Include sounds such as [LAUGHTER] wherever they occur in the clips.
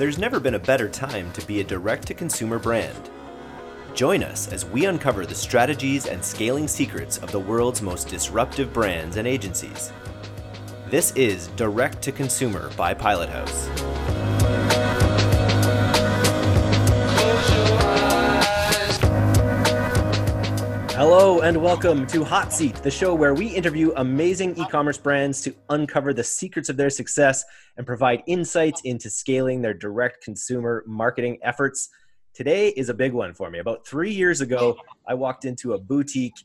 There's never been a better time to be a direct to consumer brand. Join us as we uncover the strategies and scaling secrets of the world's most disruptive brands and agencies. This is Direct to Consumer by Pilot House. Hello and welcome to Hot Seat, the show where we interview amazing e commerce brands to uncover the secrets of their success and provide insights into scaling their direct consumer marketing efforts. Today is a big one for me. About three years ago, I walked into a boutique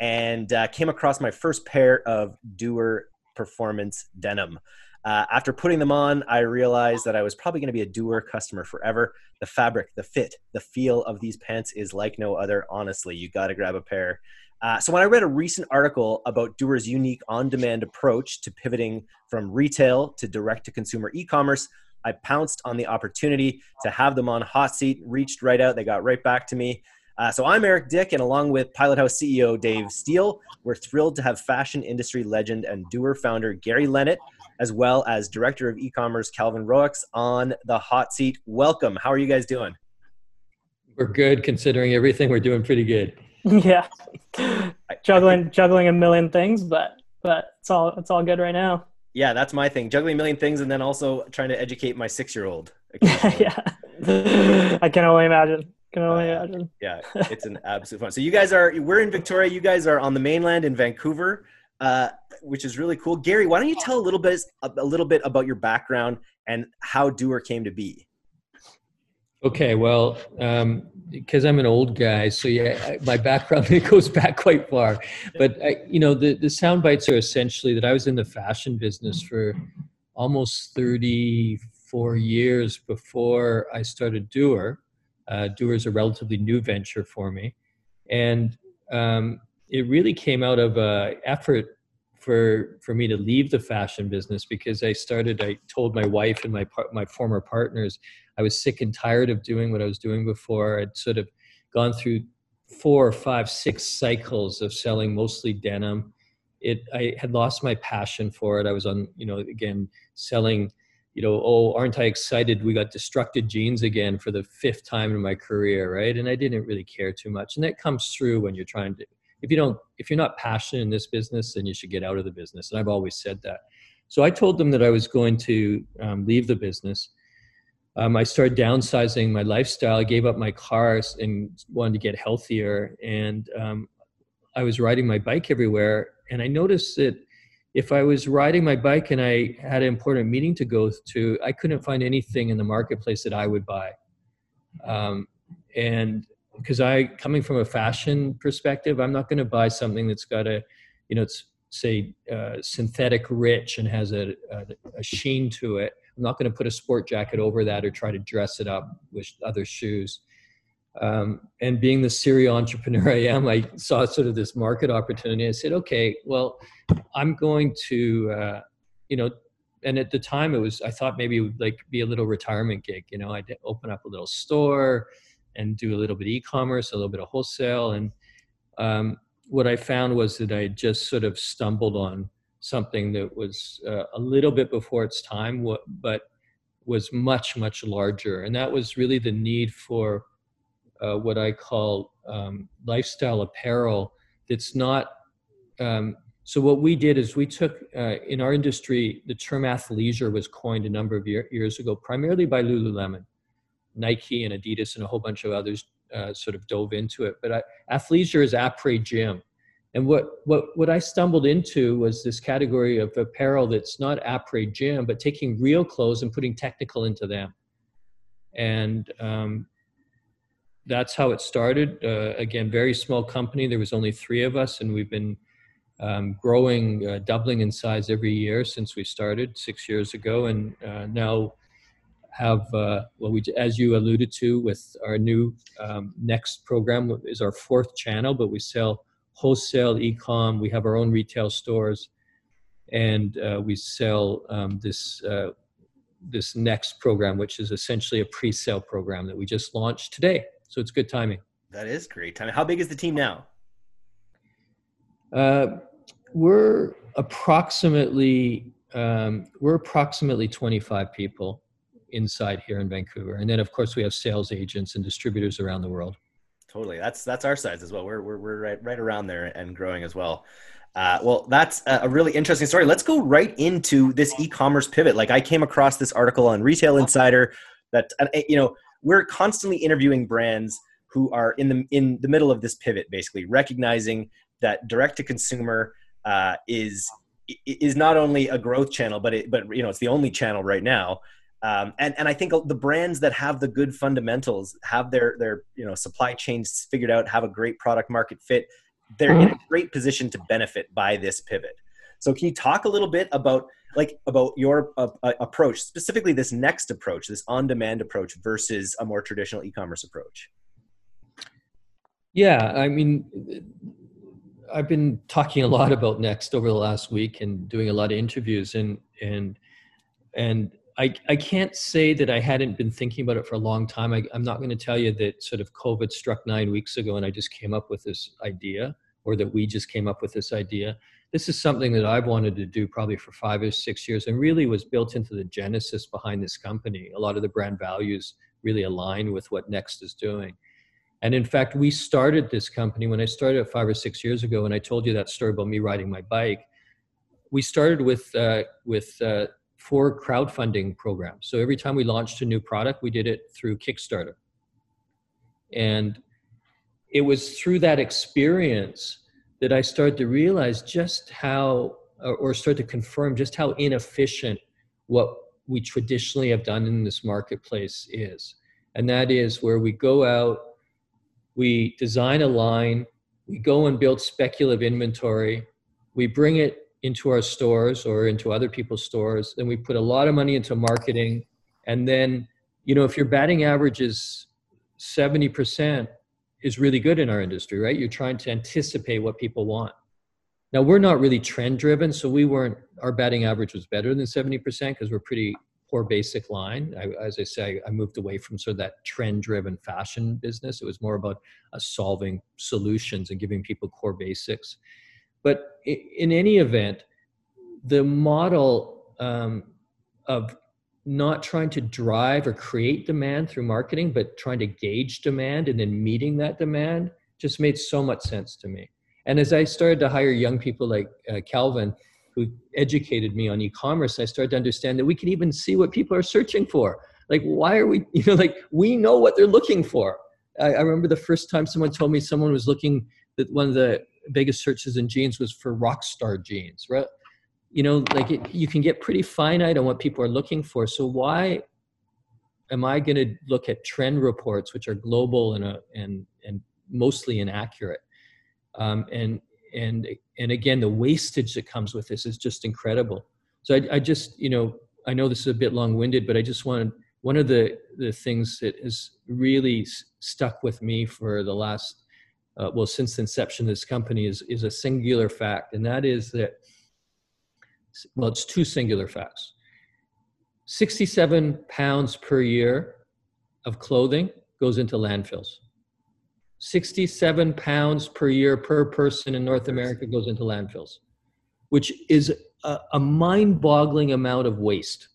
and uh, came across my first pair of Duer Performance denim. Uh, after putting them on, I realized that I was probably going to be a Duer customer forever. The fabric, the fit, the feel of these pants is like no other. Honestly, you got to grab a pair. Uh, so when I read a recent article about Duer's unique on-demand approach to pivoting from retail to direct-to-consumer e-commerce, I pounced on the opportunity to have them on hot seat. Reached right out, they got right back to me. Uh, so I'm Eric Dick, and along with Pilot House CEO Dave Steele, we're thrilled to have fashion industry legend and Duer founder Gary Lenett as well as Director of E-commerce Calvin Roex on the hot seat. Welcome. How are you guys doing? We're good considering everything. We're doing pretty good. [LAUGHS] Yeah, juggling juggling a million things, but but it's all it's all good right now. Yeah, that's my thing. Juggling a million things, and then also trying to educate my six-year-old. [LAUGHS] yeah, [LAUGHS] I can only imagine. Can only uh, imagine. Yeah, it's an absolute fun. So you guys are we're in Victoria. You guys are on the mainland in Vancouver. Uh, which is really cool. Gary, why don't you tell a little bit a little bit about your background and how Duer came to be? Okay, well, because um, I'm an old guy, so yeah, my background [LAUGHS] it goes back quite far. But I, you know, the the sound bites are essentially that I was in the fashion business for almost 34 years before I started Duer. Uh, Duer is a relatively new venture for me, and um, it really came out of an effort for for me to leave the fashion business because I started. I told my wife and my my former partners I was sick and tired of doing what I was doing before. I'd sort of gone through four, five, six cycles of selling mostly denim. It I had lost my passion for it. I was on you know again selling. You know, oh, aren't I excited? We got destructed jeans again for the fifth time in my career, right? And I didn't really care too much. And that comes through when you're trying to if you don't if you're not passionate in this business then you should get out of the business. And i've always said that. So i told them that i was going to um, leave the business. Um, i started downsizing my lifestyle. I gave up my cars and wanted to get healthier. And um, i was riding my bike everywhere. And i noticed that if i was riding my bike and i had an important meeting to go to i couldn't find anything in the marketplace that i would buy. Um, and because I coming from a fashion perspective, I'm not going to buy something that's got a, you know, it's say uh, synthetic rich and has a, a, a sheen to it. I'm not going to put a sport jacket over that or try to dress it up with other shoes. Um, and being the serial entrepreneur [LAUGHS] I am, I saw sort of this market opportunity. I said, okay, well, I'm going to, uh, you know, and at the time it was, I thought maybe it would like be a little retirement gig. You know, I'd open up a little store, and do a little bit of e-commerce, a little bit of wholesale. And um, what I found was that I just sort of stumbled on something that was uh, a little bit before its time, but was much, much larger. And that was really the need for uh, what I call um, lifestyle apparel that's not. Um, so what we did is we took uh, in our industry the term athleisure was coined a number of year, years ago, primarily by Lululemon. Nike and Adidas and a whole bunch of others uh, sort of dove into it. But I, athleisure is après gym. And what, what, what I stumbled into was this category of apparel that's not après gym, but taking real clothes and putting technical into them. And um, that's how it started. Uh, again, very small company. There was only three of us, and we've been um, growing, uh, doubling in size every year since we started six years ago. And uh, now have, uh, well, we, as you alluded to, with our new um, next program is our fourth channel, but we sell wholesale e-com. We have our own retail stores, and uh, we sell um, this uh, this next program, which is essentially a pre-sale program that we just launched today. So it's good timing. That is great timing. How big is the team now? Uh, we're approximately um, we're approximately 25 people inside here in Vancouver. And then of course we have sales agents and distributors around the world. Totally. That's that's our size as well. We're we're, we're right right around there and growing as well. Uh, well, that's a really interesting story. Let's go right into this e-commerce pivot. Like I came across this article on Retail Insider that you know we're constantly interviewing brands who are in the in the middle of this pivot, basically recognizing that direct to consumer uh, is is not only a growth channel, but it, but you know it's the only channel right now. Um, and and I think the brands that have the good fundamentals, have their their you know supply chains figured out, have a great product market fit, they're in a mm-hmm. great position to benefit by this pivot. So can you talk a little bit about like about your uh, uh, approach, specifically this next approach, this on-demand approach versus a more traditional e-commerce approach? Yeah, I mean, I've been talking a lot about Next over the last week and doing a lot of interviews, and and and I, I can't say that I hadn't been thinking about it for a long time. I, I'm not going to tell you that sort of COVID struck nine weeks ago and I just came up with this idea or that we just came up with this idea. This is something that I've wanted to do probably for five or six years and really was built into the genesis behind this company. A lot of the brand values really align with what Next is doing. And in fact, we started this company when I started five or six years ago, and I told you that story about me riding my bike. We started with uh, with uh, four crowdfunding programs. So every time we launched a new product, we did it through Kickstarter. And it was through that experience that I started to realize just how, or start to confirm just how inefficient what we traditionally have done in this marketplace is. And that is where we go out, we design a line, we go and build speculative inventory, we bring it into our stores or into other people's stores. and we put a lot of money into marketing. And then, you know, if your batting average is 70% is really good in our industry, right? You're trying to anticipate what people want. Now we're not really trend driven, so we weren't. Our batting average was better than seventy percent because we're pretty poor basic line. I, as I say, I moved away from sort of that trend driven fashion business. It was more about uh, solving solutions and giving people core basics. But in any event, the model um, of not trying to drive or create demand through marketing, but trying to gauge demand and then meeting that demand just made so much sense to me. And as I started to hire young people like uh, Calvin, who educated me on e-commerce, I started to understand that we can even see what people are searching for. Like, why are we, [LAUGHS] you know, like we know what they're looking for. I, I remember the first time someone told me someone was looking that one of the biggest searches in jeans was for rock star jeans, right? You know, like it, you can get pretty finite on what people are looking for. So why am I going to look at trend reports, which are global and uh, and and mostly inaccurate? Um, and and and again, the wastage that comes with this is just incredible. So I, I just, you know, I know this is a bit long-winded, but I just wanted one of the the things that has really stuck with me for the last uh, well, since the inception of this company is, is a singular fact, and that is that, well, it's two singular facts. 67 pounds per year of clothing goes into landfills. 67 pounds per year per person in North America goes into landfills, which is a, a mind boggling amount of waste.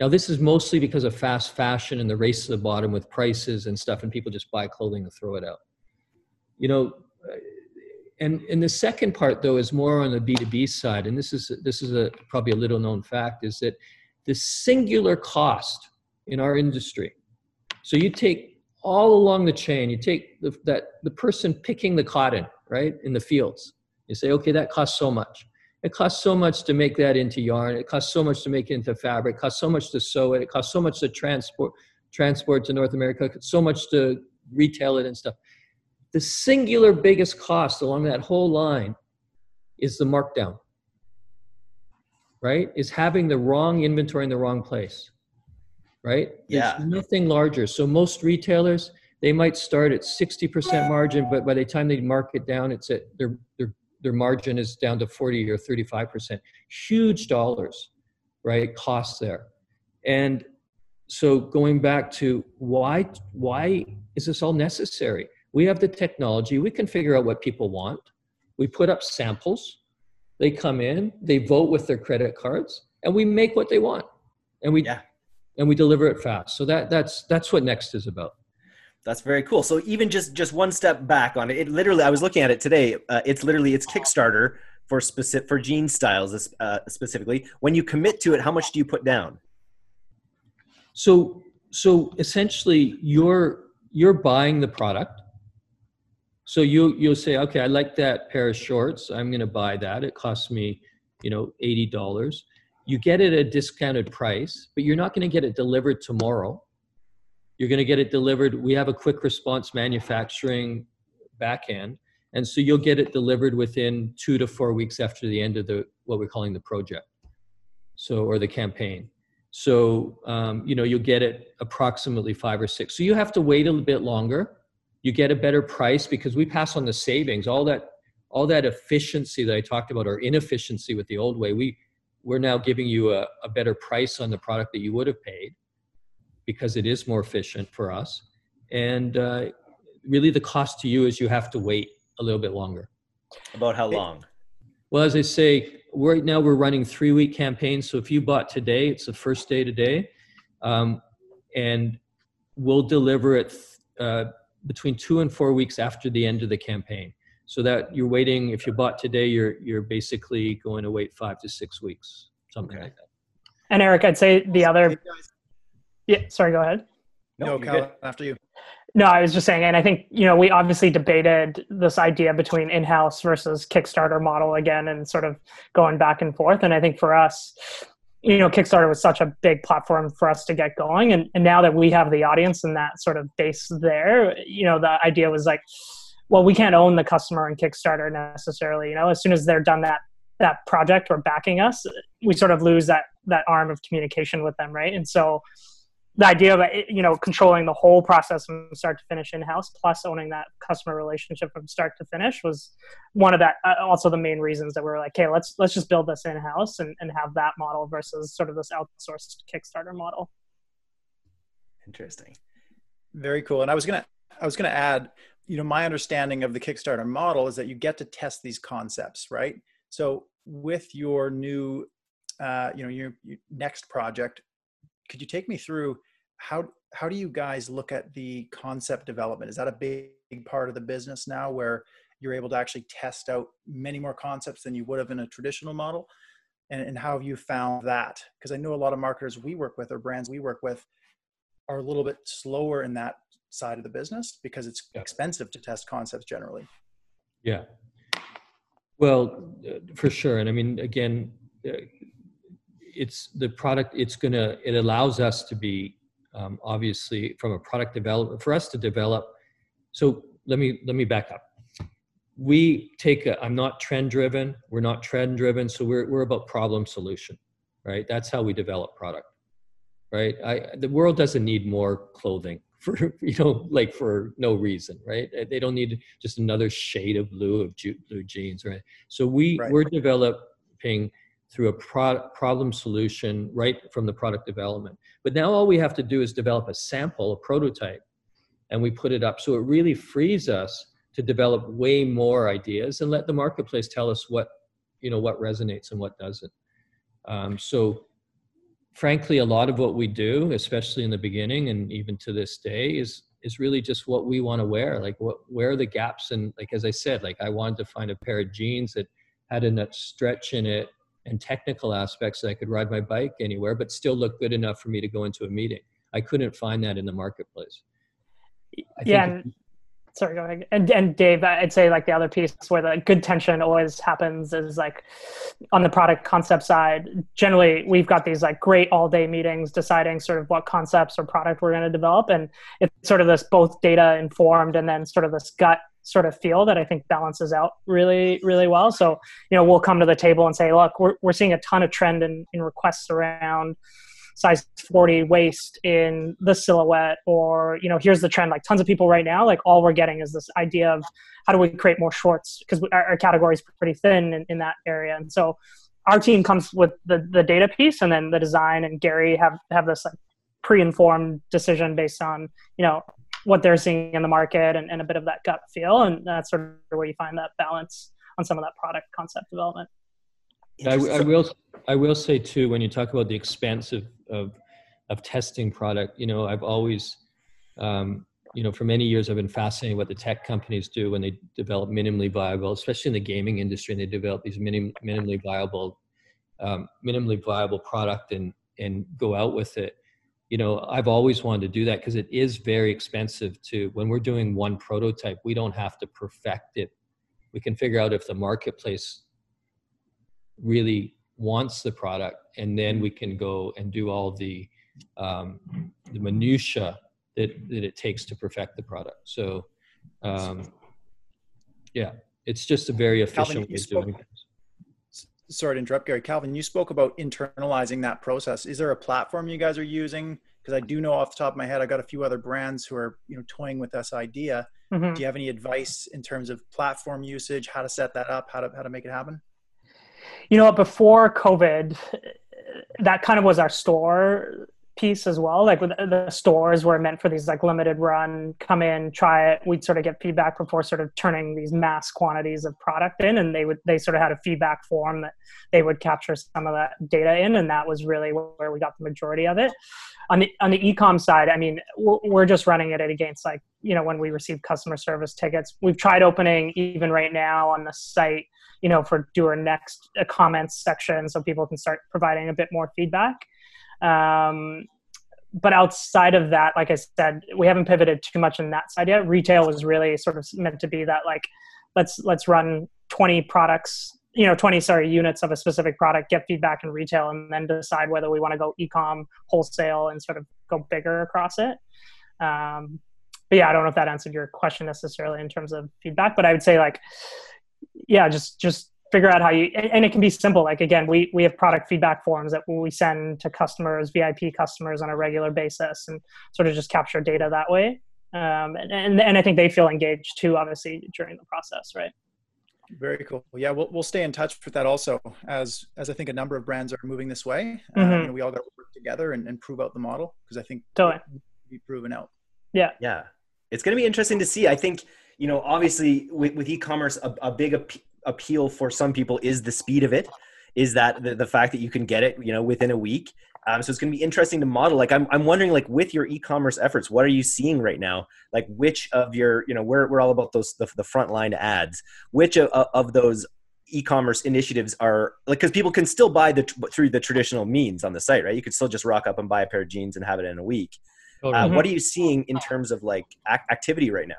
Now, this is mostly because of fast fashion and the race to the bottom with prices and stuff, and people just buy clothing and throw it out you know uh, and and the second part though is more on the b2b side and this is this is a probably a little known fact is that the singular cost in our industry so you take all along the chain you take the, that the person picking the cotton right in the fields you say okay that costs so much. It costs so much to make that into yarn it costs so much to make it into fabric it costs so much to sew it it costs so much to transport transport to north america so much to retail it and stuff the singular biggest cost along that whole line is the markdown, right? Is having the wrong inventory in the wrong place, right? Yeah. There's nothing larger. So most retailers, they might start at 60% margin, but by the time they mark it down, it's at their, their, their margin is down to 40 or 35%. Huge dollars, right? Costs there. And so going back to why, why is this all necessary? We have the technology. We can figure out what people want. We put up samples. They come in, they vote with their credit cards, and we make what they want. And we, yeah. and we deliver it fast. So that that's that's what Next is about. That's very cool. So even just just one step back on it, it literally I was looking at it today. Uh, it's literally it's Kickstarter for specific for jean styles uh, specifically. When you commit to it, how much do you put down? So so essentially, you're you're buying the product. So you you'll say, okay, I like that pair of shorts. I'm going to buy that. It costs me, you know, eighty dollars you get it at a discounted price, but you're not going to get it delivered tomorrow. You're going to get it delivered. We have a quick response manufacturing backend, and so you'll get it delivered within two to four weeks after the end of the what we're calling the project, so or the campaign. So um, you know you'll get it approximately five or six. So you have to wait a little bit longer. You get a better price because we pass on the savings. All that all that efficiency that I talked about or inefficiency with the old way, we we're now giving you a, a better price on the product that you would have paid because it is more efficient for us. And uh, really, the cost to you is you have to wait a little bit longer. About how long? Well, as I say, right now we're running three week campaigns. So if you bought today, it's the first day today. Um, and we'll deliver it uh, between two and four weeks after the end of the campaign so that you're waiting if you bought today you're you're basically going to wait five to six weeks something okay. like that. And eric i'd say the other yeah sorry go ahead. No, no after you. No i was just saying and i think you know we obviously debated this idea between in-house versus kickstarter model again and sort of going back and forth and i think for us you know kickstarter was such a big platform for us to get going. And, and now that we have the audience and that sort of base there you know the idea was like well we can't own the customer in kickstarter necessarily. You know as soon as they're done that that project or backing us we sort of lose that that arm of communication with them right? And so the idea of you know controlling the whole process from start to finish in house plus owning that customer relationship from start to finish was one of that uh, also the main reasons that we were like okay let's let's just build this in house and, and have that model versus sort of this outsourced kickstarter model. Interesting. Very cool. And i was gonna i was gonna add you know my understanding of the kickstarter model is that you get to test these concepts right? So with your new uh, you know your, your, next project could you take me through how how do you guys look at the concept development is that a big, big part of the business now where you're able to actually test out many more concepts than you would have in a traditional model and, and how have you found that because i know a lot of marketers we work with or brands we work with are a little bit slower in that side of the business because it's yeah. expensive to test concepts generally. Yeah. Well, uh, for sure. And I mean, again, uh, it's the product, it's going to, it allows us to be um, obviously from a product development, for us to develop. So let me, let me back up. We take a, I'm not trend driven. We're not trend driven. So we're, we're about problem solution, right? That's how we develop product, right? I, the world doesn't need more clothing [LAUGHS] for you know like for no reason right they don't need just another shade of blue of blue jeans right so we right. we're developing through a pro- problem solution right from the product development but now all we have to do is develop a sample a prototype and we put it up so it really frees us to develop way more ideas and let the marketplace tell us what you know what resonates and what doesn't um, so frankly, a lot of what we do, especially in the beginning and even to this day, is is really just what we want to wear. Like what where are the gaps and like as I said, like I wanted to find a pair of jeans that had enough stretch in it and technical aspects that I could ride my bike anywhere, but still look good enough for me to go into a meeting. I couldn't find that in the marketplace. I yeah, sorry go ahead and, and dave i'd say like the other piece where the good tension always happens is like on the product concept side generally we've got these like great all day meetings deciding sort of what concepts or product we're going to develop and it's sort of this both data informed and then sort of this gut sort of feel that I think balances out really, really well. So, you know, we'll come to the table and say, look, we're, we're seeing a ton of trend in, in requests around size 40 waist in the silhouette or you know here's the trend like tons of people right now like all we're getting is this idea of how do we create more shorts because our, our, category is pretty thin in, in that area and so our team comes with the, the data piece and then the design and gary have have this like pre-informed decision based on you know what they're seeing in the market and, and a bit of that gut feel and that's sort of where you find that balance on some of that product concept development I, I, will I will say too when you talk about the expense of, of of testing product. You know, I've always, um, you know, for many years I've been fascinated what the tech companies do when they develop minimally viable, especially in the gaming industry, and they develop these minim, minimally viable, um, minimally viable product and and go out with it. You know, I've always wanted to do that because it is very expensive to when we're doing one prototype, we don't have to perfect it. We can figure out if the marketplace really wants the product, and then we can go and do all the um, the minutia that that it takes to perfect the product. So, um, yeah, it's just a very efficient Calvin, way of doing things. Sorry to interrupt, Gary. Calvin, you spoke about internalizing that process. Is there a platform you guys are using? Because I do know off the top of my head, I got a few other brands who are you know toying with this idea. Mm-hmm. Do you have any advice in terms of platform usage, how to set that up, how to how to make it happen? You know, before COVID, that kind of was our store piece as well. Like uh, the stores were meant for these like limited run, come in, try it. We'd sort of get feedback before sort of turning these mass quantities of product in, and they would they sort of had a feedback form that they would capture some of that data in, and that was really where we got the majority of it. On the on the ecom side, I mean, we're just running it against like you know when we receive customer service tickets. We've tried opening even right now on the site, you know, for do our next a comments section so people can start providing a bit more feedback um, but outside of that, like I said, we haven't pivoted too much in that side yet. Retail was really sort of meant to be that like let's let's run 20 products, you know, 20 sorry units of a specific product, get feedback in retail, and then decide whether we want to go ecom, wholesale, and sort of go bigger across it. Um, but yeah, I don't know if that answered your question necessarily in terms of feedback, but I would say like, yeah, just just figure out how you and it can be simple. Like again we we have product feedback forms that we send to customers vip customers on a regular basis and sort of just capture data that way. Um, and, and, and i think they feel engaged too obviously during the process right? Very cool. Yeah we'll, we'll stay in touch with that also as as i think a number of brands are moving this way uh, mm-hmm. you know, we all got to work together and, and prove out the model because i think totally. be proven out. Yeah. Yeah. It's going to be interesting to see. I think you know obviously with, with e-commerce a, a big appeal for some people is the speed of it is that the, the fact that you can get it you know within a week. Um, so it's going to be interesting to model. Like I'm, I'm wondering like with your e-commerce efforts what are you seeing right now? Like which of your you know we're, we're all about those the, the frontline ads. Which of, of those e-commerce initiatives are like because people can still buy the through the traditional means on the site right? You could still just rock up and buy a pair of jeans and have it in a week. Uh, mm-hmm. what are you seeing in terms of like activity right now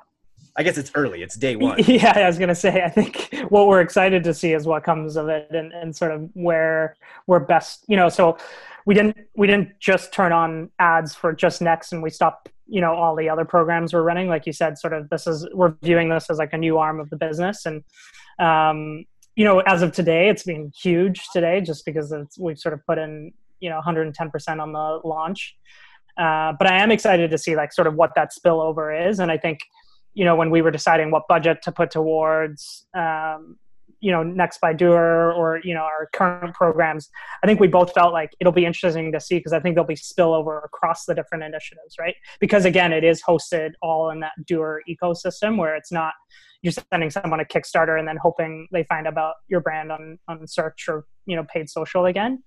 I guess it's early. It's day one. [LAUGHS] Yeah, I was gonna say. I think what we're excited to see is what comes of it, and, and sort of where we're best. You know, so we didn't we didn't just turn on ads for just Next, and we stopped. You know, all the other programs we're running. Like you said, sort of this is we're viewing this as like a new arm of the business, and um, you know, as of today, it's been huge today, just because we've sort of put in you know 110 percent on the launch. Uh, but I am excited to see like sort of what that spillover is, and I think you know when we were deciding what budget to put towards um, you know next by Duer or you know our current programs i think we both felt like it'll be interesting to see because i think there'll be spillover across the different initiatives right? Because again it is hosted all in that Duer ecosystem where it's not you're sending someone a kickstarter and then hoping they find about your brand on on search or you know paid social again.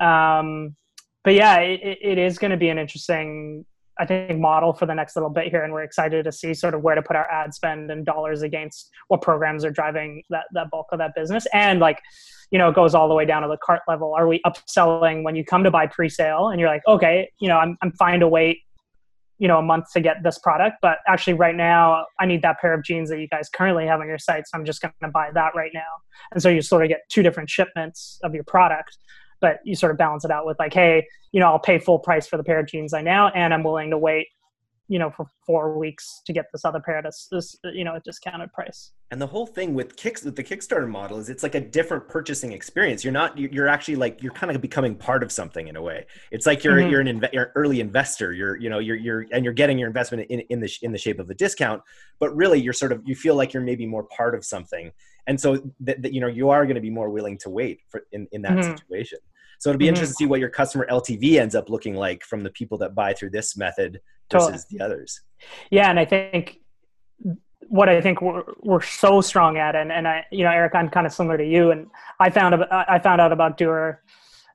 Um, but yeah it, it is going to be an interesting I think model for the next little bit here, and we're excited to see sort of where to put our ad spend and dollars against what programs are driving that that bulk of that business, and like, you know, it goes all the way down to the cart level. Are we upselling when you come to buy pre-sale and you're like, okay, you know, I'm I'm fine to wait, you know, a month to get this product, but actually right now I need that pair of jeans that you guys currently have on your site, so I'm just going to buy that right now, and so you sort of get two different shipments of your product but you sort of balance it out with like, hey, you know, I'll pay full price for the pair of jeans I now, and I'm willing to wait, you know, for four weeks to get this other pair at this, you know, a discounted price. And the whole thing with kicks with the Kickstarter model is it's like a different purchasing experience. You're not you're actually like you're kind of becoming part of something in a way. It's like you're mm-hmm. you're an inve- you're an early investor. You're you know you're you're and you're getting your investment in in the in the shape of a discount, but really you're sort of you feel like you're maybe more part of something. And so that you know you are going to be more willing to wait for in in that mm-hmm. situation. So it'll be mm-hmm. interesting to see what your customer LTV ends up looking like from the people that buy through this method versus totally. the others. Yeah, and I think what I think we're, we're so strong at, and, and I, you know, Eric, I'm kind of similar to you, and I found I found out about Duer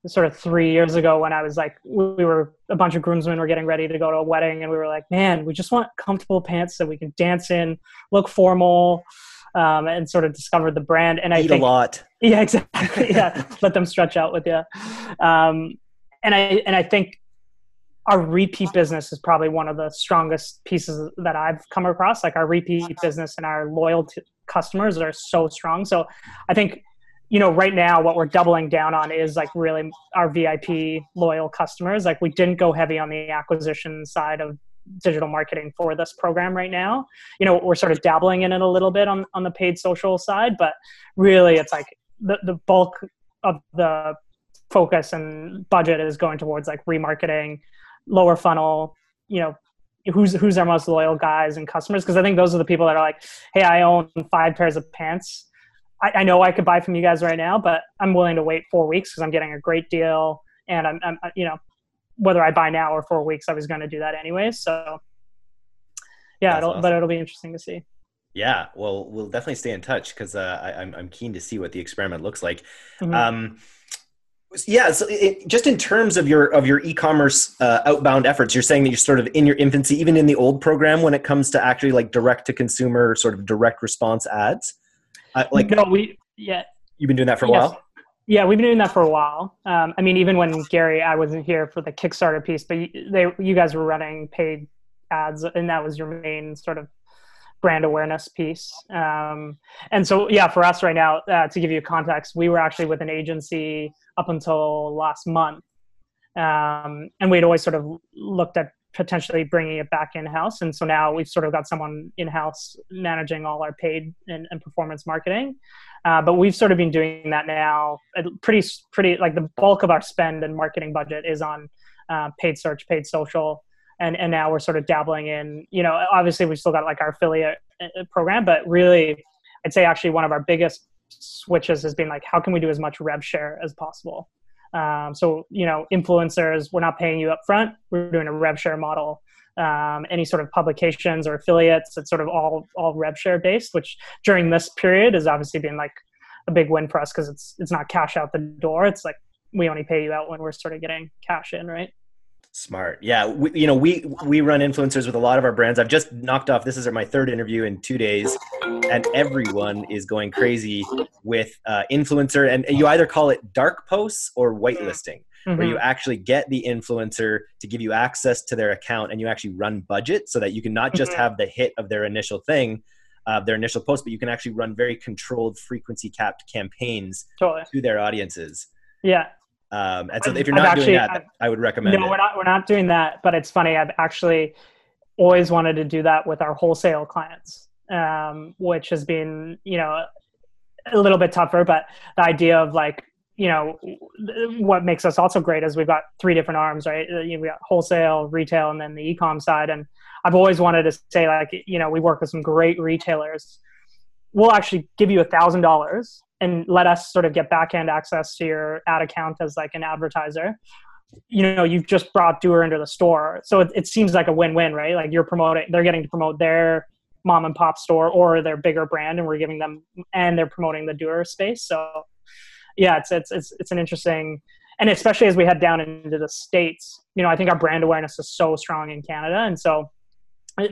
sort of three years ago when I was like, we were a bunch of groomsmen were getting ready to go to a wedding, and we were like, man, we just want comfortable pants that we can dance in, look formal, um, and sort of discover the brand. And I Eat think a lot. [LAUGHS] Yeah, exactly. [LAUGHS] Yeah, let them stretch out with you. Um, and I and I think our repeat business is probably one of the strongest pieces that I've come across. Like our repeat business and our loyal customers are so strong. So I think you know right now what we're doubling down on is like really our vip loyal customers like we didn't go heavy on the acquisition side of digital marketing for this program right now you know we're sort of dabbling in it a little bit on, on the paid social side but really it's like the, the bulk of the focus and budget is going towards like remarketing lower funnel you know who's who's our most loyal guys and customers because i think those are the people that are like hey i own five pairs of pants I, I, know I could buy from you guys right now, but I'm willing to wait four weeks because I'm getting a great deal. And I'm, I'm, you know, whether I buy now or four weeks, I was going to do that anyway. So, yeah, it'll, awesome. but it'll be interesting to see. Yeah, well, we'll definitely stay in touch because uh, I'm, I'm keen to see what the experiment looks like. Mm-hmm. Um, yeah, so it, just in terms of your of your e-commerce uh, outbound efforts, you're saying that you're sort of in your infancy, even in the old program, when it comes to actually like direct to consumer, sort of direct response ads. Uh, like no, we yeah. You've been doing that for a yes. while. Yeah, we've been doing that for a while. Um, I mean, even when Gary, I wasn't here for the Kickstarter piece, but they, you guys were running paid ads, and that was your main sort of brand awareness piece. Um, and so, yeah, for us right now, uh, to give you context, we were actually with an agency up until last month, um, and we'd always sort of looked at potentially bringing it back in house. And so now we've sort of got someone in house managing all our paid and, and performance marketing. Uh, but we've sort of been doing that now. Pretty, pretty like the bulk of our spend and marketing budget is on uh, paid search, paid social, and and now we're sort of dabbling in. You know, obviously we've still got like our affiliate uh, program, but really, I'd say actually one of our biggest switches has been like, how can we do as much rev share as possible? Um, so, you know, influencers, we're not paying you up front. We're doing a rev share model. Um, any sort of publications or affiliates, it's sort of all all rev share based, which during this period has obviously been like a big win for us because it's it's not cash out the door. It's like we only pay you out when we're sort of getting cash in, right? Smart. Yeah. We, you know, we, we run influencers with a lot of our brands. I've just knocked off, this is my third interview in two days and everyone is going crazy with uh, influencer and you either call it dark posts or whitelisting mm-hmm. where you mm-hmm. actually get the influencer to give you access to their account and you actually run budget so that you can not just mm-hmm. have the hit of their initial thing, uh, their initial post, but you can actually run very controlled frequency capped campaigns totally. to their audiences. Yeah. Um, and so if you're not actually, doing that, I've, I would recommend. No, it. we're not. We're not doing that. But it's funny. I've actually always wanted to do that with our wholesale clients, um, which has been you know a little bit tougher. But the idea of like you know what makes us also great is we've got three different arms, right? Uh, we got wholesale, retail, and then the e-com side. And I've always wanted to say like you know we work with some great retailers. We'll actually give you a thousand dollars and let us sort of get backend access to your ad account as like an advertiser you know you've just brought Duer into the store. So it, it seems like a win-win right? Like you're promoting they're getting to promote their mom and pop store or their bigger brand and we're giving them and they're promoting the Duer space. So yeah it's it's it's, it's an interesting and especially as we head down into the states you know i think our brand awareness is so strong in canada. And so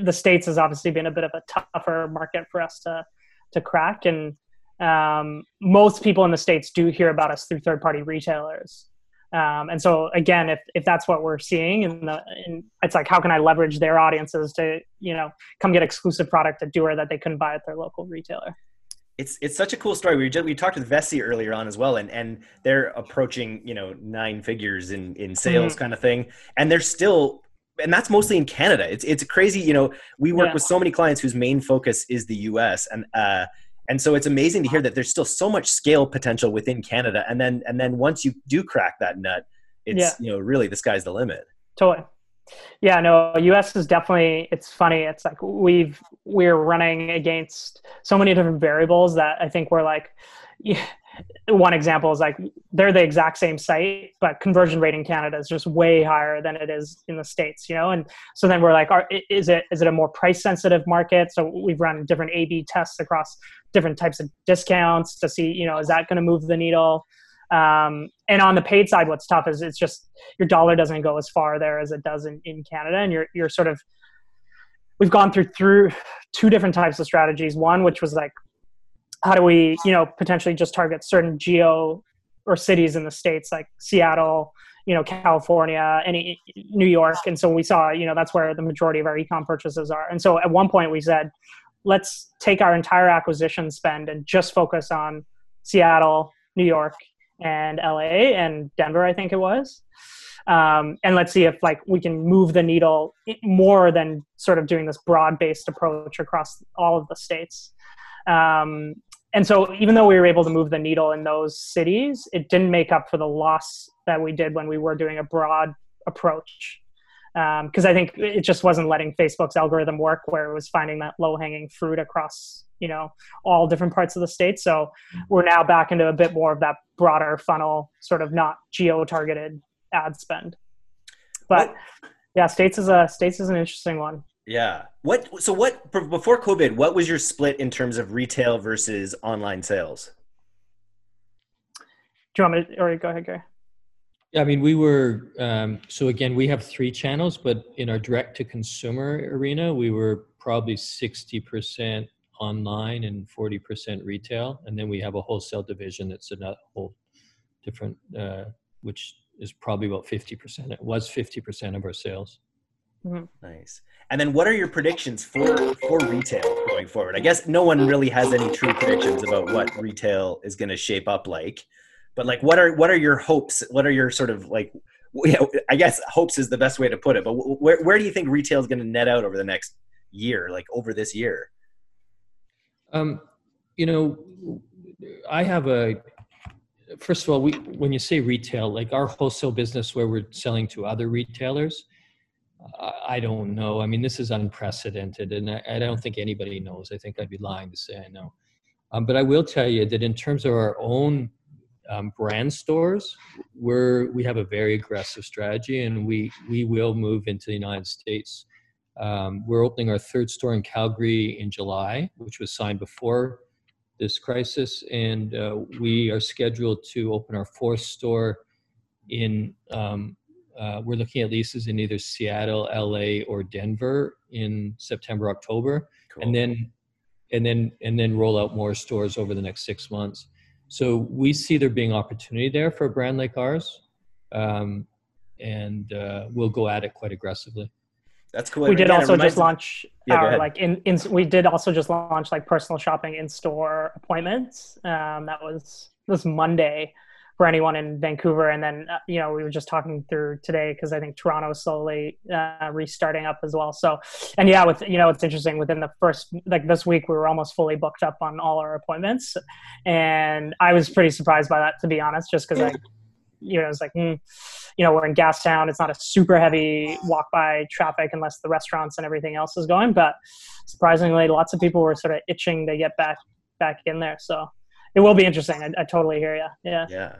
the states has obviously been a bit of a tougher market for us to to crack. And um, most people in the states do hear about us through third party retailers um, and so again if, if that's what we're seeing in the in, it's like how can i leverage their audiences to you know come get exclusive product at Duer that they couldn't buy at their local retailer it's it's such a cool story. We just, we talked with Vessi earlier on as well, and and they're approaching you know nine figures in in sales mm-hmm. kind of thing, and they're still and that's mostly in Canada. It's it's crazy. You know, we work yeah. with so many clients whose main focus is the U.S. and uh, and so it's amazing to hear that there's still so much scale potential within Canada. And then and then once you do crack that nut, it's yeah. you know really the sky's the limit. Totally. Yeah, no, US is definitely it's funny. It's like we've we're running against so many different variables that I think we're like yeah, one example is like they're the exact same site, but conversion rate in Canada is just way higher than it is in the states, you know. And so then we're like, are, is it is it a more price sensitive market? So we've run different A/B tests across different types of discounts to see, you know, is that going to move the needle? Um, and on the paid side, what's tough is it's just your dollar doesn't go as far there as it does in, in Canada, and you're you're sort of we've gone through through two different types of strategies. One, which was like, how do we you know potentially just target certain geo or cities in the states like Seattle, you know, California, any New York, and so we saw you know that's where the majority of our ecom purchases are. And so at one point we said, let's take our entire acquisition spend and just focus on Seattle, New York, and LA and Denver, I think it was. Um, and let's see if like we can move the needle more than sort of doing this broad-based approach across all of the states. Um, and so even though we were able to move the needle in those cities, it didn't make up for the loss that we did when we were doing a broad approach because um, I think it just wasn't letting Facebook's algorithm work where it was finding that low hanging fruit across you know all different parts of the state. So we're now back into a bit more of that broader funnel, sort of not geo targeted ad spend. But yeah, states is a states is an interesting one. Yeah. What so what before COVID? What was your split in terms of retail versus online sales? Do you want me to, or go ahead, Gary? Yeah, I mean, we were, um, so again, we have three channels, but in our direct to consumer arena, we were probably 60% online and 40% retail. And then we have a wholesale division that's a whole different, uh, which is probably about 50%. It was 50% of our sales. Mm-hmm. Nice. And then what are your predictions for, for retail going forward? I guess no one really has any true predictions about what retail is going to shape up like but like what are what are your hopes what are your sort of like you know, i guess hopes is the best way to put it but where, where do you think retail is going to net out over the next year like over this year um you know i have a first of all we when you say retail like our wholesale business where we're selling to other retailers I don't know. I mean, this is unprecedented, and I, I, don't think anybody knows. I think I'd be lying to say I know. Um, but I will tell you that in terms of our own um, brand stores, we're we have a very aggressive strategy, and we we will move into the United States. Um, we're opening our third store in Calgary in July, which was signed before this crisis, and uh, we are scheduled to open our fourth store in. Um, uh, we're looking at leases in either Seattle, LA, or Denver in September, October, cool. and then and then and then roll out more stores over the next six months. So we see there being opportunity there for a brand like ours, um, and uh, we'll go at it quite aggressively. That's cool. We did Again, also just launch yeah, our like in, in we did also just launch like personal shopping in store appointments. Um, that was this Monday for anyone in Vancouver. And then, uh, you know, we were just talking through today because I think Toronto is slowly uh, restarting up as well. So, and yeah, with, you know, it's interesting within the first, like this week, we were almost fully booked up on all our appointments. And I was pretty surprised by that, to be honest, just because I, you know, it's like, mm, you know, we're in Gastown. It's not a super heavy walk by traffic unless the restaurants and everything else is going. But surprisingly, lots of people were sort of itching to get back back in there. So it will be interesting. I, I totally hear you. Yeah. Yeah.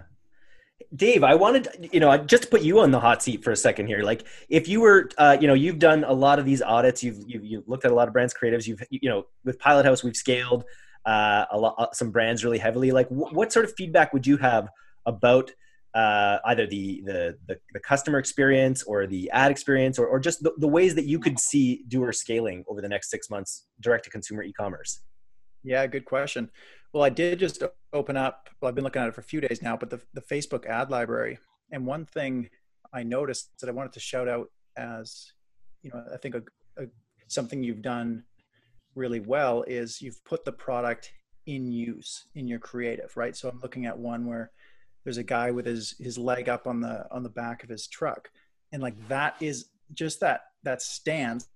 Dave, I wanted, you know, just to put you on the hot seat for a second here. Like, if you were, uh, you know, you've done a lot of these audits, you've, you've, you've looked at a lot of brands, creatives. You've, you know, with Pilot House, we've scaled uh, a lot, uh, some brands really heavily. Like, wh- what sort of feedback would you have about uh, either the, the, the the customer experience or the ad experience, or, or just the, the ways that you could see Duer scaling over the next six months, direct to consumer e-commerce? Yeah, good question. Well, I did just open up. Well, I've been looking at it for a few days now, but the the Facebook ad library. And one thing I noticed that I wanted to shout out as, you know, I think a, a, something you've done really well is you've put the product in use in your creative, right? So I'm looking at one where there's a guy with his his leg up on the on the back of his truck, and like that is just that that stance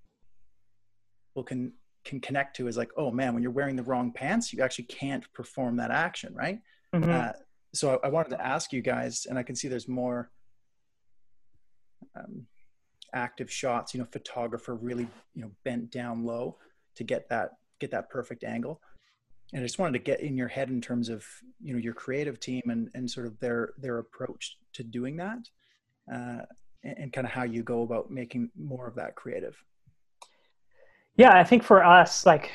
people can can connect to is like, oh man, when you're wearing the wrong pants, you actually can't perform that action, right? Mm-hmm. Uh, so I, I, wanted to ask you guys, and I can see there's more um, active shots. You know, photographer really you know bent down low to get that get that perfect angle. And I just wanted to get in your head in terms of you know your creative team and and sort of their their approach to doing that, uh, and, and kind of how you go about making more of that creative. Yeah, I think for us, like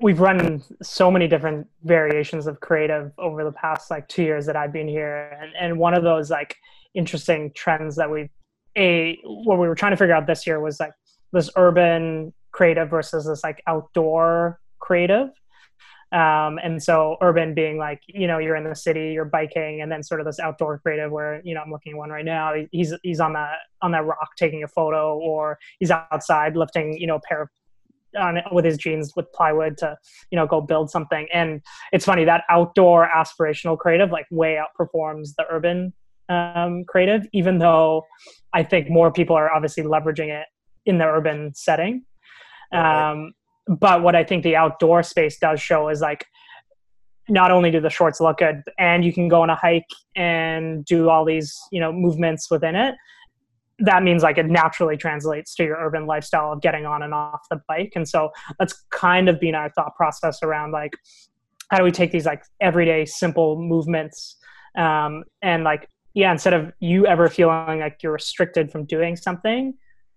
we've run so many different variations of creative over the past like two years that I've been here, and and one of those like interesting trends that we a what we were trying to figure out this year was like this urban creative versus this like outdoor creative. Um, and so urban being like you know you're in the city you're biking and then sort of this outdoor creative where you know i'm looking at one right now he's he's on that on that rock taking a photo or he's outside lifting you know a pair of on with his jeans with plywood to you know go build something. And it's funny that outdoor aspirational creative like way outperforms the urban um, creative even though i think more people are obviously leveraging it in the urban setting. Um, but what I think the outdoor space does show is like not only do the shorts look good and you can go on a hike and do all these you know movements within it that means like it naturally translates to your urban lifestyle of getting on and off the bike. And so that's kind of been our thought process around like how do we take these like everyday simple movements um, and like yeah instead of you ever feeling like you're restricted from doing something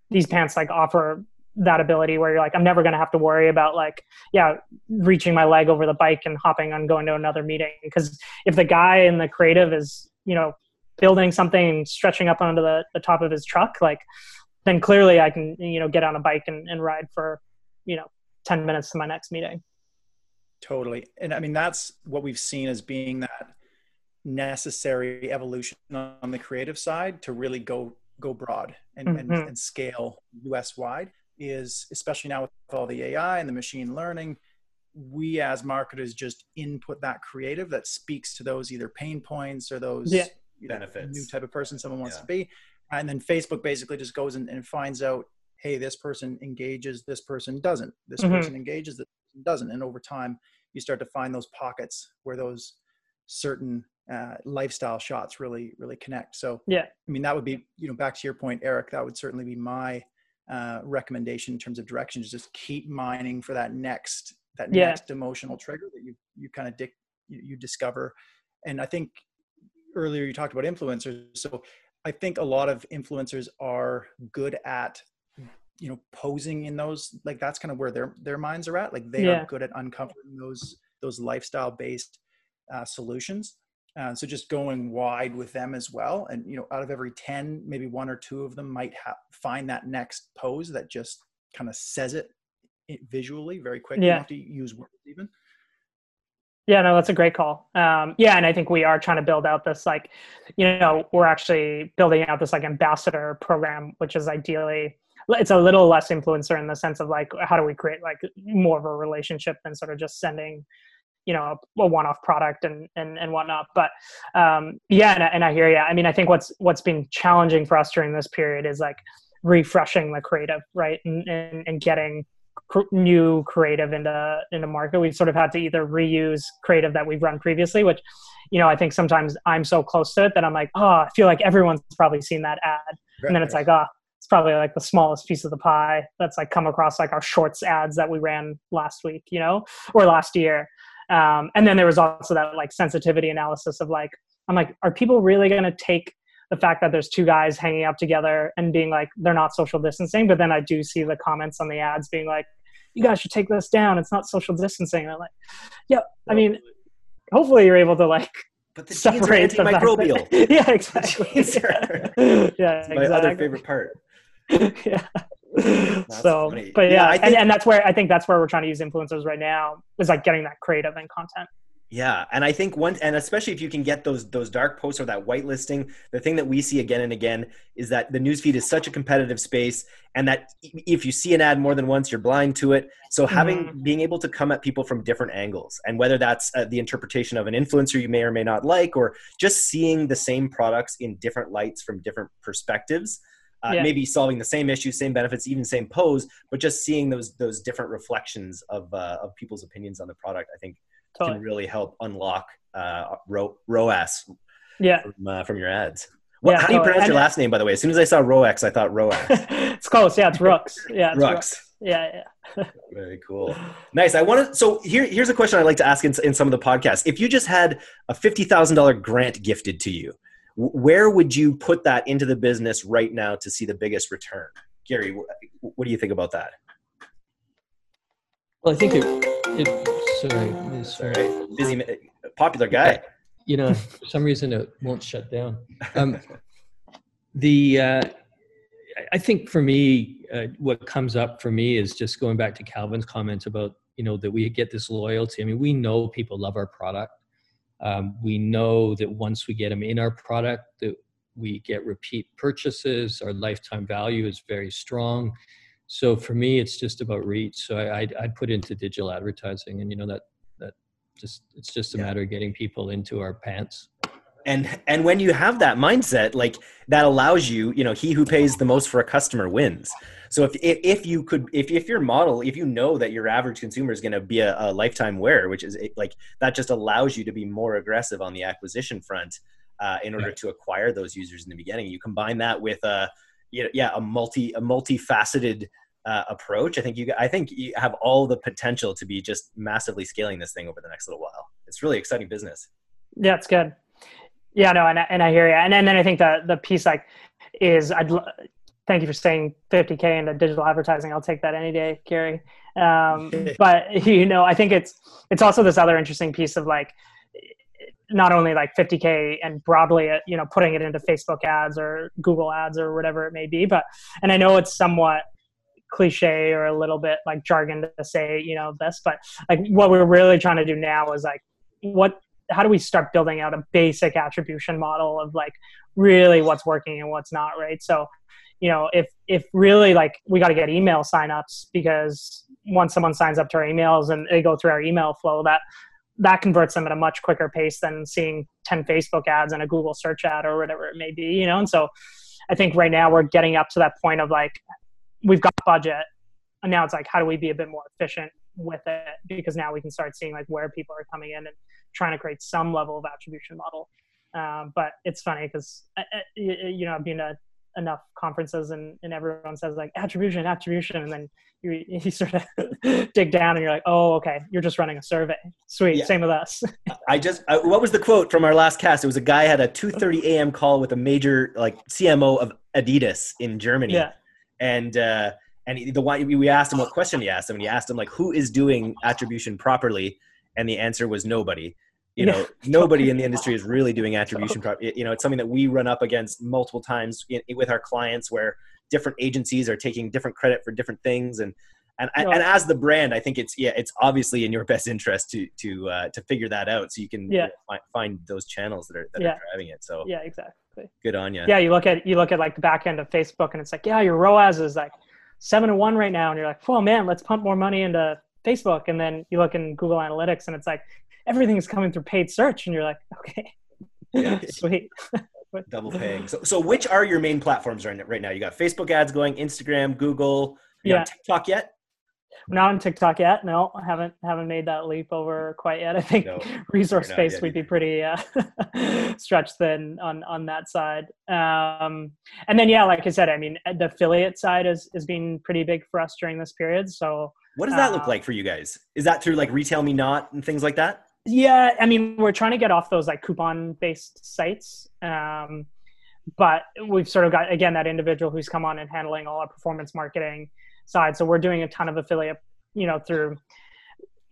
these pants like offer that ability where you're like i'm never going to have to worry about like yeah reaching my leg over the bike and hopping on going to another meeting. Because if the guy in the creative is you know building something stretching up onto the, the top of his truck like then clearly i can you know get on a bike and, and ride for you know 10 minutes to my next meeting totally and i mean that's what we've seen as being that necessary evolution on the creative side to really go go broad and, mm-hmm. and, and scale us wide is especially now with all the AI and the machine learning, we as marketers just input that creative that speaks to those either pain points or those yeah. Benefits, new type of person someone wants yeah. to be. And then Facebook basically just goes in and finds out, hey, this person engages, this person doesn't. This mm-hmm. person engages, this person doesn't. And over time, you start to find those pockets where those certain uh, lifestyle shots really, really connect. So, yeah, I mean, that would be, you know, back to your point, Eric, that would certainly be my uh, recommendation in terms of direction is just keep mining for that next that yeah. next emotional trigger that you you kind of dic- you, you discover and i think earlier you talked about influencers so i think a lot of influencers are good at you know posing in those like that's kind of where their their minds are at like they yeah. are good at uncovering those those lifestyle based uh, solutions uh, so just going wide with them as well. And, you know, out of every 10, maybe one or two of them might ha- find that next pose that just kind of says it visually very quickly. Yeah. You have to use words even. Yeah, no, that's a great call. Um, yeah, and I think we are trying to build out this like, you know, we're actually building out this like ambassador program, which is ideally it's a little less influencer in the sense of like how do we create like more of a relationship than sort of just sending you know a one-off product and and, and whatnot but um, yeah and, and i hear you i mean i think what's what's been challenging for us during this period is like refreshing the creative right and and, and getting new creative into into market. We've sort of had to either reuse creative that we've run previously which you know i think sometimes i'm so close to it that i'm like oh i feel like everyone's probably seen that ad. Right, and then it's like oh it's probably like the smallest piece of the pie that's like come across like our shorts ads that we ran last week you know or last year. Um, and then there was also that like sensitivity analysis of like i'm like are people really going to take the fact that there's two guys hanging out together and being like they're not social distancing but then i do see the comments on the ads being like you guys should take this down it's not social distancing and i'm like yeah i mean hopefully you're able to like but the separate jeans are antimicrobial. The [LAUGHS] yeah, exactly. [LAUGHS] [LAUGHS] yeah, yeah my exactly. other favorite part. yeah so funny. but yeah, yeah think, and, and that's where i think that's where we're trying to use influencers right now is like getting that creative and content yeah, and I think one, and especially if you can get those those dark posts or that whitelisting, the thing that we see again and again is that the newsfeed is such a competitive space, and that if you see an ad more than once, you're blind to it. So having mm-hmm. being able to come at people from different angles, and whether that's uh, the interpretation of an influencer you may or may not like, or just seeing the same products in different lights from different perspectives, uh, yeah. maybe solving the same issue, same benefits, even same pose, but just seeing those those different reflections of uh, of people's opinions on the product, I think totally. can really help unlock uh, Ro- ROAS yeah. from, uh, from your ads. What, yeah, how do you pronounce your last name, by the way? As soon as I saw ROX, I thought ROAS. [LAUGHS] it's close. Yeah, it's Rux. Yeah, it's Rux. Yeah, yeah. [LAUGHS] Very cool. Nice. I want to. So here, here's a question I like to ask in, in some of the podcasts. If you just had a fifty thousand dollar grant gifted to you, where would you put that into the business right now to see the biggest return? Gary, what do you think about that? Well, I think it, it, sorry, sorry, busy, popular guy. You know, for some reason it won't shut down. Um, [LAUGHS] the uh, I think for me, uh, what comes up for me is just going back to Calvin's comment about you know that we get this loyalty. I mean, we know people love our product. Um, we know that once we get them in our product, that we get repeat purchases. Our lifetime value is very strong. So for me, it's just about reach. So I, I'd, I'd put into digital advertising, and you know that that just it's just a yeah. matter of getting people into our pants and and when you have that mindset like that allows you you know he who pays the most for a customer wins so if if you could if, if your model if you know that your average consumer is going to be a, a, lifetime wearer which is like that just allows you to be more aggressive on the acquisition front uh, in order to acquire those users in the beginning you combine that with a you know, yeah a multi a multifaceted uh, approach i think you i think you have all the potential to be just massively scaling this thing over the next little while it's really exciting business yeah it's good yeah, no, and and I hear you, and, and then I think the the piece like is I'd thank you for saying 50k into digital advertising. I'll take that any day, Gary. Um, [LAUGHS] but [LAUGHS] you know, I think it's it's also this other interesting piece of like not only like 50k and broadly uh, you know putting it into facebook ads or google ads or whatever it may be but and i know it's somewhat cliche or a little bit like jargon to say you know this but like what we're really trying to do now is like what how do we start building out a basic attribution model of like really what's working and what's not right? So you know if if really like we got to get email signups because once someone signs up to our emails and they go through our email flow that that converts them at a much quicker pace than seeing 10 facebook ads and a google search ad or whatever it may be you know? And so i think right now we're getting up to that point of like we've got budget and now it's like how do we be a bit more efficient with it because now we can start seeing like where people are coming in and trying to create some level of attribution model. Um, but it's funny because uh, uh, you know I've been to enough conferences and, and everyone says like attribution, attribution, and then you, you sort of [LAUGHS] dig down and you're like, oh, okay, you're just running a survey. Sweet, yeah. same with us. [LAUGHS] I just I, what was the quote from our last cast? It was a guy had a 2:30 a.m. call with a major like CMO of Adidas in Germany, yeah. And. uh and the one we asked him what question he asked him, and he asked him like, "Who is doing attribution properly?" And the answer was nobody you know [LAUGHS] nobody in the industry is really doing attribution pro- you know it's something that we run up against multiple times in, with our clients where different agencies are taking different credit for different things and and, and as the brand i think it's yeah it's obviously in your [LAUGHS] best interest to to uh, to figure that out so you can yeah. find, find those channels that are that yeah. are driving it so yeah exactly good on you yeah you look at you look at like the back end of facebook and it's like yeah your roas is like seven to one right now. And you're like oh man let's pump more money into facebook. And then you look in google analytics and it's like everything is coming through paid search. And you're like okay. Yeah. [LAUGHS] sweet. [LAUGHS] Double paying. So so which are your main platforms right, right now? You got facebook ads going instagram google yeah. Tiktok yet not on TikTok yet. No, I haven't haven't made that leap over quite yet. I think no, [LAUGHS] resource space would be pretty uh, [LAUGHS] stretched thin on on that side. Um, and then yeah, like I said, I mean the affiliate side is is being pretty big for us during this period. So what does that uh, look like for you guys? Is that through like RetailMeNot and things like that? Yeah, I mean, we're trying to get off those like coupon based sites. Um, but we've sort of got again that individual who's come on and handling all our performance marketing side. So we're doing a ton of affiliate, you know, through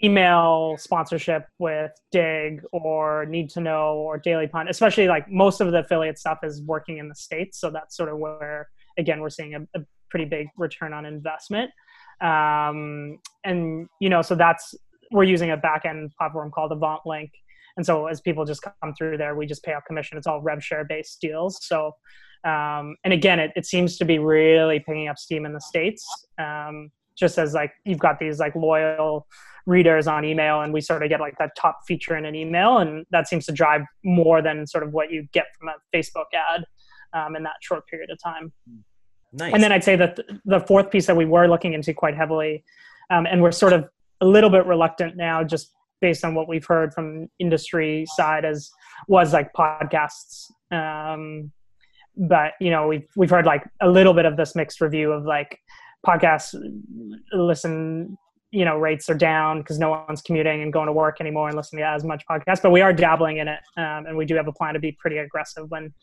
email sponsorship with Dig or Need to Know or Daily Punt. Especially like most of the affiliate stuff is working in the states, so that's sort of where again we're seeing a, a pretty big return on investment. Um, and you know, so that's we're using a backend platform called AvantLink. And so as people just come through there, we just pay out commission. It's all rev share based deals. So, um, and again, it, it seems to be really picking up steam in the States. Um, just as like, you've got these like loyal readers on email and we sort of get like that top feature in an email. And that seems to drive more than sort of what you get from a Facebook ad um, in that short period of time. Nice. And then I'd say that the fourth piece that we were looking into quite heavily, um, and we're sort of a little bit reluctant now, just based on what we've heard from industry side, as was like podcasts. Um, but you know, we've we've heard like a little bit of this mixed review of like podcasts listen you know rates are down because no one's commuting and going to work anymore and listening to as much podcast but we are dabbling in it um, and we do have a plan to be pretty aggressive when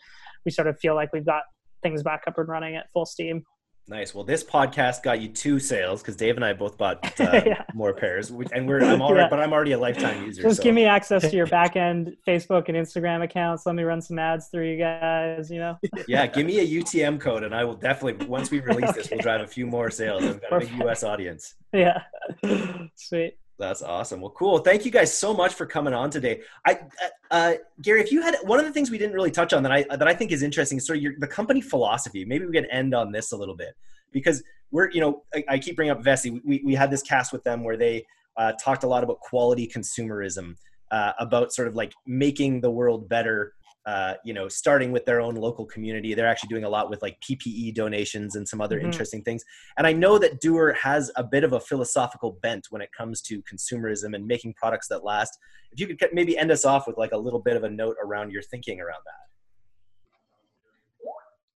we sort of feel like we've got things back up and running at full steam Nice. Well, this podcast got you two sales because Dave and I both bought [LAUGHS] uh, yeah. more pairs, and we're I'm [LAUGHS] already, yeah. but I'm already a lifetime user. Just so. give me access to your [LAUGHS] back end Facebook and Instagram accounts. Let me run some ads through you guys. You know. yeah, give me a UTM code, and I will definitely once we release okay. this, we'll drive a few more sales. I've got a big US audience. Yeah. Sweet. That's awesome. Well, cool. Thank you guys so much for coming on today. I, uh, uh, Gary, if you had one of the things we didn't really touch on that I that I think is interesting, is sort of your, the company philosophy. Maybe we can end on this a little bit because we're, you know, I, I keep bringing up Vessi. We, we had this cast with them where they uh, talked a lot about quality consumerism, uh, about sort of like making the world better uh, you know, starting with their own local community. They're actually doing a lot with like PPE donations and some other mm-hmm. interesting things. And I know that Duer has a bit of a philosophical bent when it comes to consumerism and making products that last. If you could maybe end us off with like a little bit of a note around your thinking around that.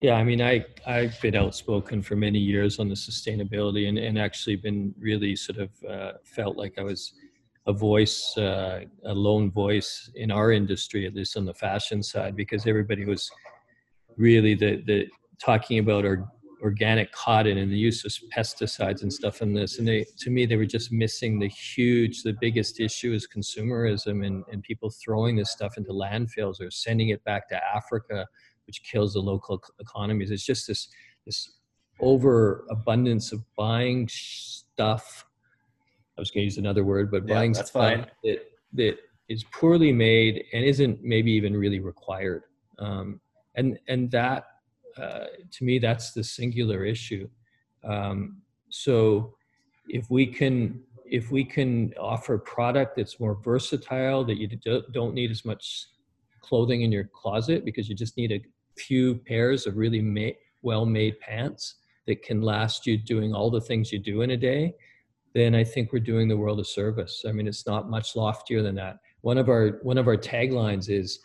Yeah, I mean, I I've been outspoken for many years on the sustainability, and and actually been really sort of uh, felt like I was a voice, uh, a lone voice in our industry, at least on the fashion side, because everybody was really the the talking about our organic cotton and the use of pesticides and stuff in this. And they, to me, they were just missing the huge, the biggest issue is consumerism and, and people throwing this stuff into landfills or sending it back to Africa, which kills the local economies. It's just this, this overabundance of buying stuff I was going to use another word, but yeah, buying that's fine. That, that is poorly made and isn't maybe even really required. Um, and and that uh, to me that's the singular issue. Um, so if we can if we can offer a product that's more versatile, that you don't need as much clothing in your closet because you just need a few pairs of really ma- well-made pants that can last you doing all the things you do in a day then I think we're doing the world a service. I mean, it's not much loftier than that. One of our one of our taglines is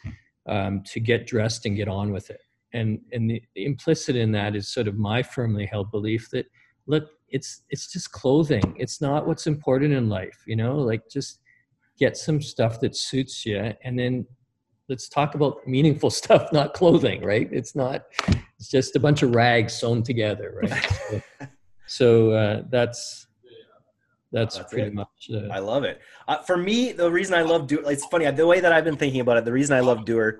um, to get dressed and get on with it. And and the, the implicit in that is sort of my firmly held belief that look, it's it's just clothing. It's not what's important in life. You know, like just get some stuff that suits you, and then let's talk about meaningful [LAUGHS] stuff, not clothing. Right? It's not. It's just a bunch of rags sewn together. Right. [LAUGHS] so, so uh, that's that's, that's pretty it. much uh, i love it. Uh, for me the reason i love do it's funny the way that i've been thinking about it the reason i love Duer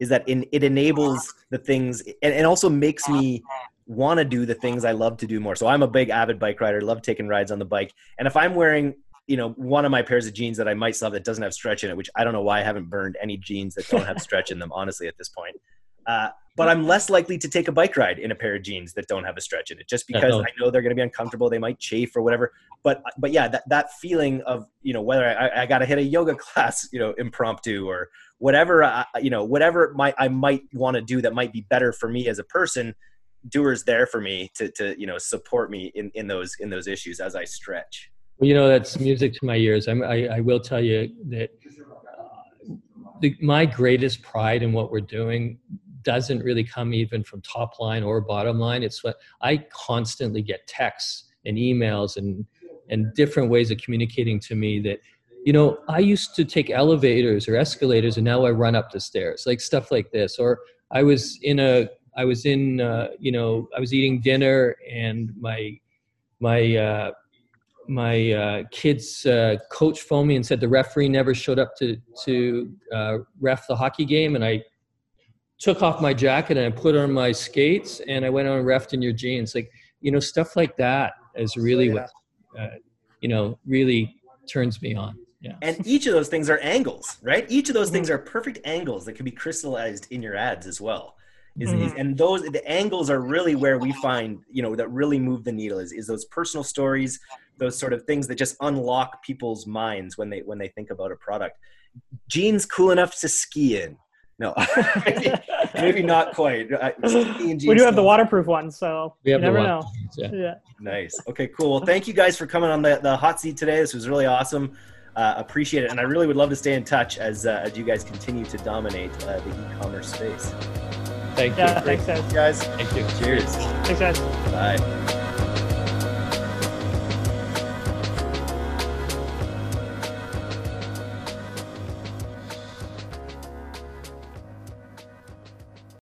is that in, it enables the things and, and also makes me want to do the things i love to do more. So i'm a big avid bike rider love taking rides on the bike. And if i'm wearing you know one of my pairs of jeans that i might still have that doesn't have stretch in it which i don't know why i haven't burned any jeans that don't have stretch in them honestly at this point uh, but I'm less likely to take a bike ride in a pair of jeans that don't have a stretch in it, just because I know they're going to be uncomfortable. They might chafe or whatever. But but yeah, that that feeling of you know whether I, I got to hit a yoga [LAUGHS] class, you know, impromptu or whatever, I, you know, whatever might I might want to do that might be better for me as a person. Duer's there for me to to you know support me in in those in those issues as I stretch. Well, you know, that's music to my ears. I'm, I I will tell you that. Uh, the, my greatest pride in what we're doing doesn't really come even from top line or bottom line. It's what I constantly get texts and emails and and different ways of communicating to me that you know i used to take elevators or escalators and now i run up the stairs like stuff like this or i was in a i was in uh, you know i was eating dinner and my my uh, my uh, kids uh, coach phoned me and said the referee never showed up to to uh, ref the hockey game and i took off my jacket and I put on my skates and I went on reft in your jeans. Like, you know, stuff like that is really yeah. what, uh, you know, really turns me on. Yeah. And each of those things are angles, right? Each of those things mm-hmm. are perfect angles that can be crystallized in your ads as well. Is, mm-hmm. is, and those the angles are really where we find you know that really move the needle is, is those personal stories those sort of things that just unlock people's minds when they when they think about a product jeans cool enough to ski in no, [LAUGHS] maybe, maybe, not quite. we do have the waterproof ones, so we you never know. Yeah. yeah. Nice. Okay, cool. Well, thank you guys for coming on the, the hot seat today. This was really awesome. Uh, appreciate it, and I really would love to stay in touch as uh, as you guys continue to dominate uh, the e-commerce space. Thank you. Yeah, thanks, guys. Thank you. Cheers. Thanks, guys. Bye.